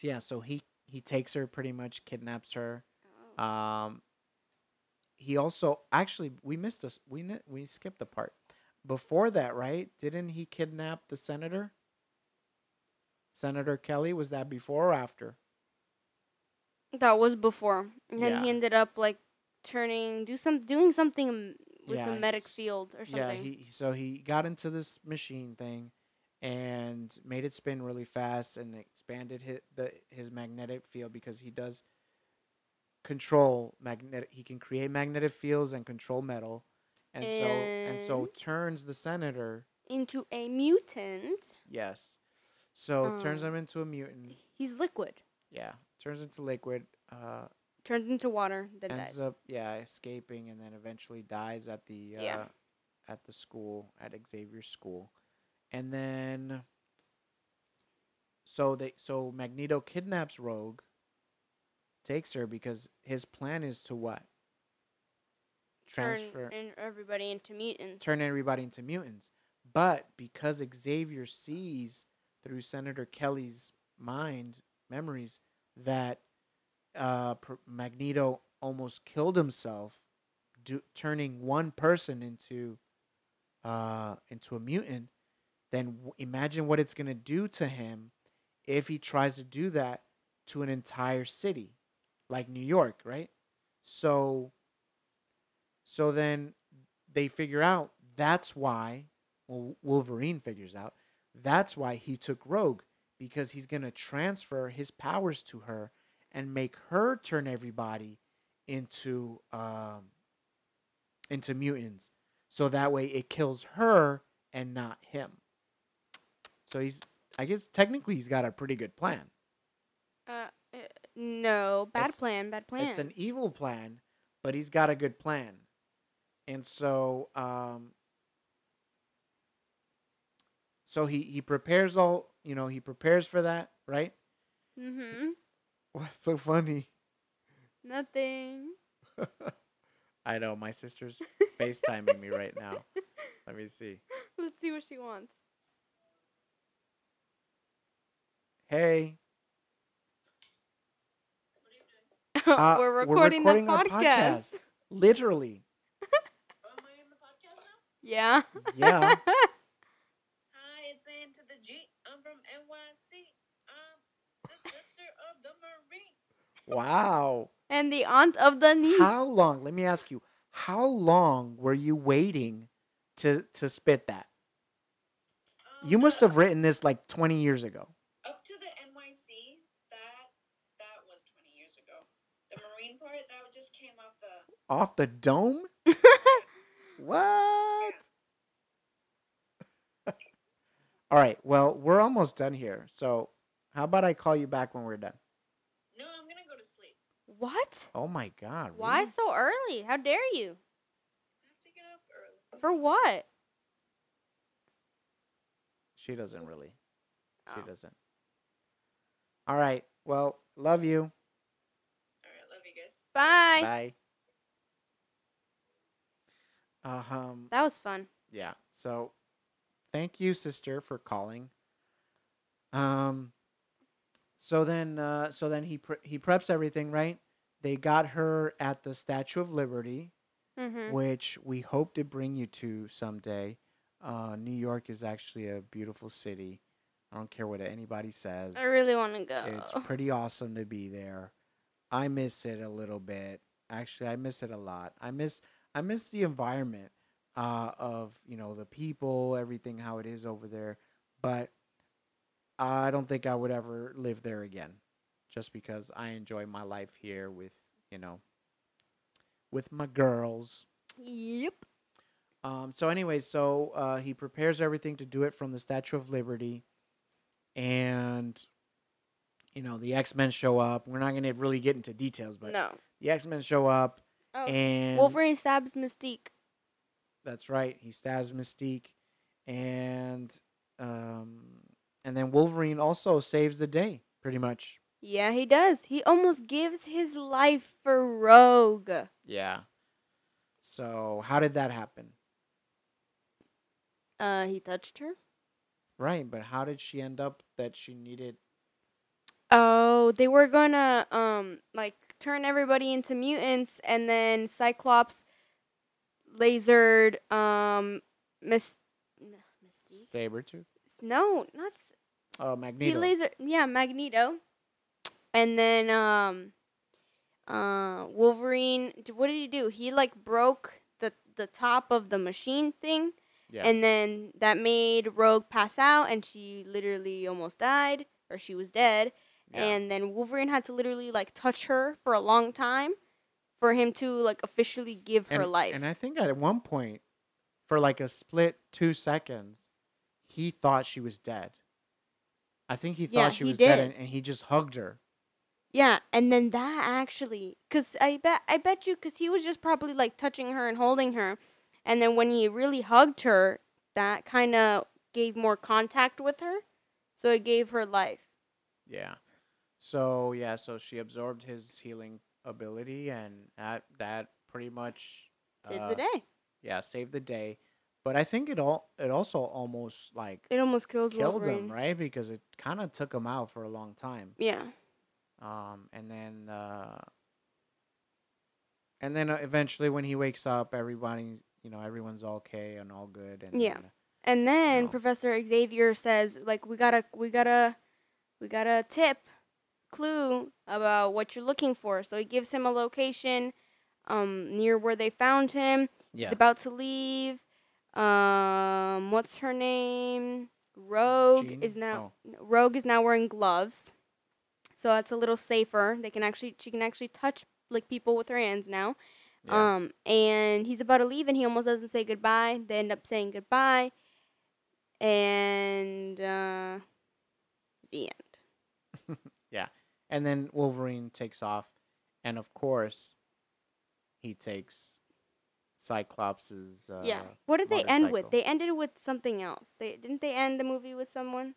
yeah, so he he takes her pretty much kidnaps her. Um he also actually we missed us we we skipped the part. Before that, right? Didn't he kidnap the senator? Senator Kelly was that before or after? That was before. And then Yeah. he ended up like turning do some doing something with Yeah, the medic field or something. Yeah, he so he got into this machine thing and made it spin really fast and expanded his, the his magnetic field because he does control magnetic he can create magnetic fields and control metal. And, so and so turns the senator, Into a mutant. yes. So turns Um, him into a mutant. He's liquid. Yeah, turns into liquid. Uh Turns into water, then ends dies. up yeah escaping and then eventually dies at the uh, Yeah. at the school at Xavier's school, and then so they so Magneto kidnaps Rogue, takes her because his plan is to what transfer Turn everybody into mutants. turn everybody into mutants, but because Xavier sees through Senator Kelly's mind memories that uh, Magneto almost killed himself, do, turning one person into uh, into a mutant. Then w- imagine what it's gonna do to him if he tries to do that to an entire city, like New York, right? So, so then they figure out that's why. Well, Wolverine figures out that's why he took Rogue because he's gonna transfer his powers to her and make her turn everybody into um into mutants. So that way it kills her and not him. So he's I guess technically he's got a pretty good plan. Uh, uh, no, bad It's- plan, bad plan. It's an evil plan, but he's got a good plan. And so um so he he prepares all, you know, he prepares for that, right? mm-hmm. What's so funny? Nothing. I know my sister's FaceTiming me right now. Let me see. Let's see what she wants. Hey, uh, we're recording, the our podcast. Literally. Oh, am I in the podcast now? Yeah. Yeah. Hi, it's Ann to the G. I'm from NYC. I'm the sister of the Marine. Wow. and the aunt of the niece. How long? Let me ask you. How long were you waiting to to spit that? Um, You must have written this like 20 years ago. up to the NYC. That that was 20 years ago. The Marine part that just came off the. Off the dome? What? All right. Well, we're almost done here. So, how about I call you back when we're done? No, I'm gonna go to sleep. What? Oh my god. Why really? so early? How dare you? I have to get up early. For what? She doesn't really. She Oh. doesn't. All right. Well, love you. All right, love you guys. Bye. Bye. Uh, um. That was fun. Yeah. So, thank you, sister, for calling. Um. So then, uh, so then he pre- he preps everything right. They got her at the Statue of Liberty, Mm-hmm. which we hope to bring you to someday. Uh, New York is actually a beautiful city. I don't care what anybody says. I really want to go. It's pretty awesome to be there. I miss it a little bit. Actually, I miss it a lot. I miss I miss the environment uh, of you know the people, everything how it is over there. But I don't think I would ever live there again, just because I enjoy my life here with you know with my girls. Yep. Um, so, anyways, so uh, he prepares everything to do it from the Statue of Liberty, and you know the X Men show up. We're not going to really get into details, but no. the X Men show up, Oh. and Wolverine stabs Mystique. that's right. He stabs Mystique, and um, and then Wolverine also saves the day, pretty much. Yeah, he does. He almost gives his life for Rogue. Yeah. So how did that happen? Uh, he touched her. Right, but how did she end up that she needed? Oh, they were gonna um like turn everybody into mutants, and then Cyclops lasered um Miss Mystique. Sabretooth? No, not s- Oh, he Magneto. laser. Yeah, Magneto. And then um, uh, Wolverine. What did he do? He like broke the the top of the machine thing, yeah. and then that made Rogue pass out, and she literally almost died, or she was dead. yeah. And then Wolverine had to literally like touch her for a long time for him to like officially give her life. And I think at one point, for like a split two seconds, he thought she was dead. I think he thought Yeah, she he was dead, and, and he just hugged her. Yeah, and then that actually, cause I bet I bet you, cause he was just probably like touching her and holding her, and then when he really hugged her, that kind of gave more contact with her, so it gave her life. Yeah. So yeah, so she absorbed his healing ability, and that that pretty much Saves uh, the day. Yeah, saved the day. But I think it all it also almost like It almost kills killed Wolverine. him, right? Because it kind of took him out for a long time. Yeah. Um, and then uh, and then uh, eventually when he wakes up, everybody you know everyone's okay and all good. And Yeah. then, And then No. Professor Xavier says, like, we gotta, we gotta, we got a tip, clue about what you're looking for. So he gives him a location, um, near where they found him. yeah. He's about to leave. Um, what's her name? Rogue Jean? is now Oh. Rogue is now wearing gloves, so that's a little safer. They can actually, she can actually touch like people with her hands now. yeah. Um, and he's about to leave, and he almost doesn't say goodbye. They end up saying goodbye, and uh, the end. Yeah, and then Wolverine takes off, and of course, he takes Cyclops's. Uh, yeah. What did they end with? They ended with something else. They didn't they end the movie with someone?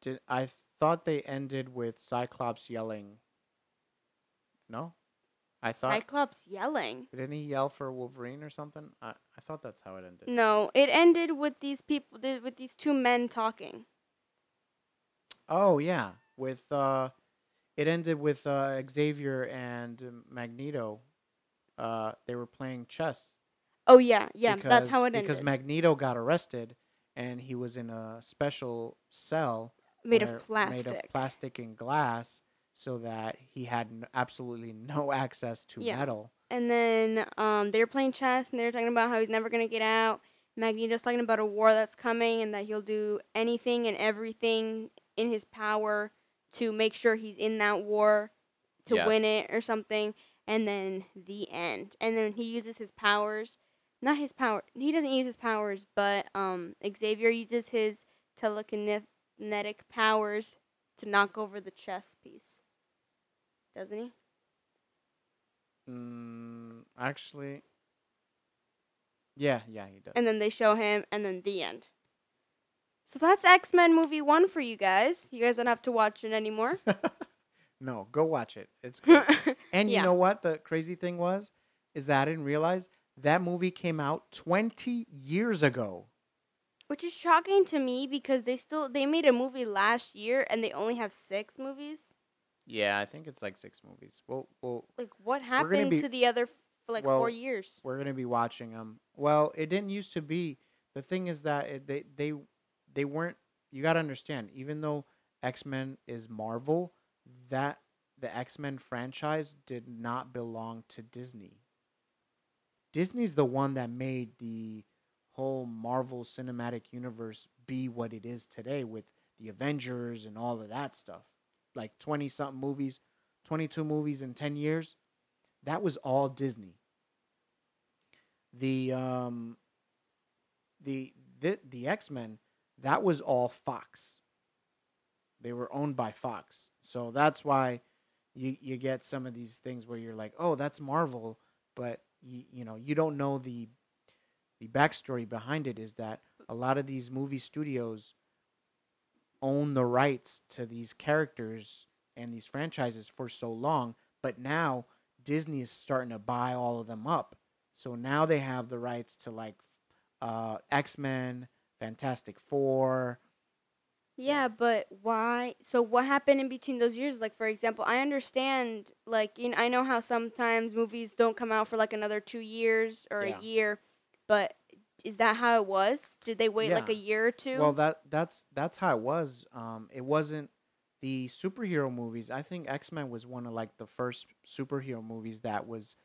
Did I thought they ended with Cyclops yelling? No, I thought Cyclops yelling. didn't he yell for Wolverine or something? I I thought that's how it ended. No, it ended with these people, th- with these two men talking. Oh yeah, with uh, it ended with uh Xavier and Magneto. Uh, they were playing chess. Oh yeah, yeah, that's how it ended. Because Magneto got arrested, and he was in a special cell made of plastic. made of plastic and glass, so that he had n- absolutely no access to Yeah. metal. and then um, they were playing chess, and they were talking about how he's never gonna get out. Magneto's talking about a war that's coming, and that he'll do anything and everything in his power to make sure he's in that war to win it or something. And then the end. And then he uses his powers. Not his power. He doesn't use his powers, but um, Xavier uses his telekinetic powers to knock over the chess piece. Doesn't he? Mm, actually, yeah, yeah, he does. and then they show him, and then the end. So that's X Men movie one for you guys. You guys don't have to watch it anymore. no, go watch it. It's good. And you Yeah. know what? The crazy thing was, is that I didn't realize that movie came out 20 years ago. Which is shocking to me because they still they made a movie last year and they only have six movies. Yeah, I think it's like six movies. Well, well, Like what happened be- to the other f- for like well, four years? we're gonna be watching them. Well, it didn't used to be. The thing is that it, they they they weren't. You gotta understand. Even though X Men is Marvel, that the X Men franchise did not belong to Disney. Disney's the one that made the whole Marvel Cinematic Universe be what it is today with the Avengers and all of that stuff. Like 20 something movies, 22 movies in 10 years. That was all Disney. The um the the, the X-Men, that was all Fox. They were owned by Fox. So that's why you you get some of these things where you're like, "Oh, that's Marvel," but you, you know, you don't know the the backstory behind it is that a lot of these movie studios own the rights to these characters and these franchises for so long, but now Disney is starting to buy all of them up. So now they have the rights to like uh, X Men, Fantastic Four. Yeah, but why? So what happened in between those years? Like for example, I understand like you know, I know how sometimes movies don't come out for like another 2 years or Yeah. a year, but is that how it was? Did they wait like a year or two? Well, that that's that's how it was. Um, it wasn't the superhero movies. I think X Men was one of like the first superhero movies that was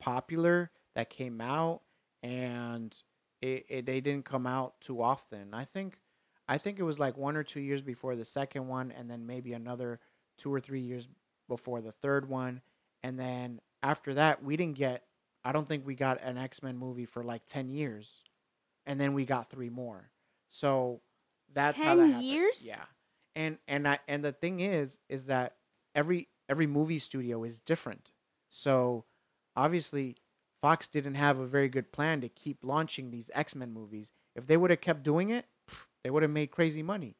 popular that came out, and it, it they didn't come out too often. I think I think it was like one or two years before the second one, and then maybe another two or three years before the third one, and then after that we didn't get. I don't think we got an X Men movie for like ten years, and then we got three more. So that's how that 10 happened. years? Yeah, and and I and the thing is, is that every every movie studio is different. So obviously, Fox didn't have a very good plan to keep launching these X Men movies. If they would have kept doing it, they would have made crazy money.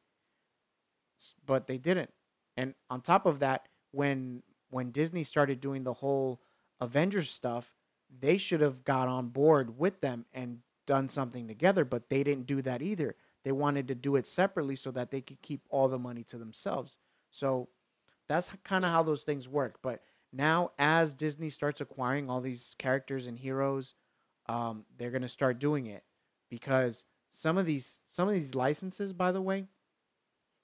But they didn't. And on top of that, when when Disney started doing the whole Avengers stuff, they should have got on board with them and done something together, but they didn't do that either. They wanted to do it separately so that they could keep all the money to themselves. So That's kind of how those things work. But now, as Disney starts acquiring all these characters and heroes, um, they're gonna start doing it because some of these some of these licenses, by the way,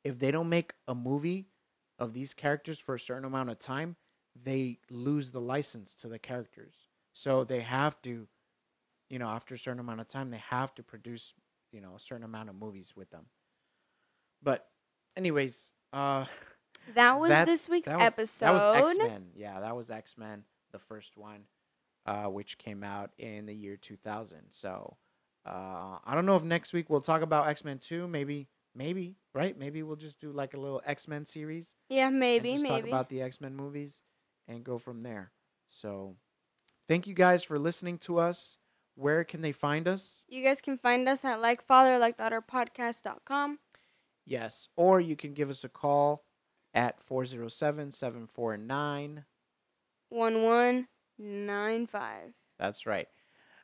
if they don't make a movie of these characters for a certain amount of time, they lose the license to the characters. So they have to, you know, after a certain amount of time, they have to produce, you know, a certain amount of movies with them. But, anyways, uh, That was this week's that was- episode. That was X Men. Yeah, that was X Men, the first one, uh, which came out in the year 2000. So uh, I don't know if next week we'll talk about X Men 2. Maybe, maybe, right? Maybe we'll just do like a little X Men series. Yeah, maybe, just talk maybe. about the X Men movies and go from there. So thank you guys for listening to us. Where can they find us? You guys can find us at like father like Yes, or you can give us a call at 407 749 1195. That's right.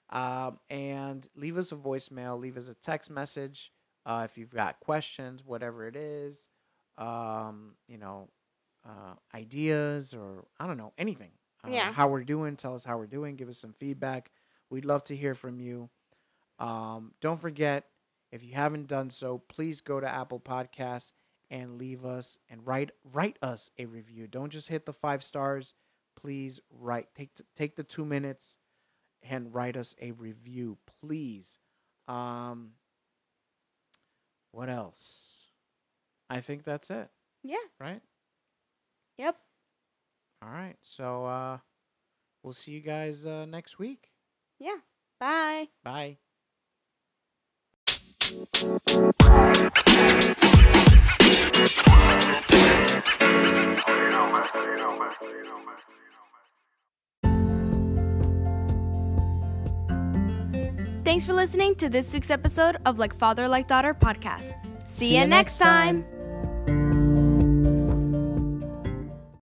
Um, and leave us a voicemail, leave us a text message uh, if you've got questions, whatever it is, um, you know, uh, ideas or I don't know, anything. Uh, Yeah. How we're doing, tell us how we're doing, give us some feedback. We'd love to hear from you. Um, don't forget, if you haven't done so, please go to Apple Podcasts and leave us and write write us a review. Don't just hit the five stars. Please write take t- take the two minutes and write us a review, please. Um, what else? I think that's it, Yeah. right? Yep. All right. So uh, we'll see you guys uh, next week. Yeah. Bye. Bye. Thanks for listening to this week's episode of Like Father Like Daughter podcast. See, you next time.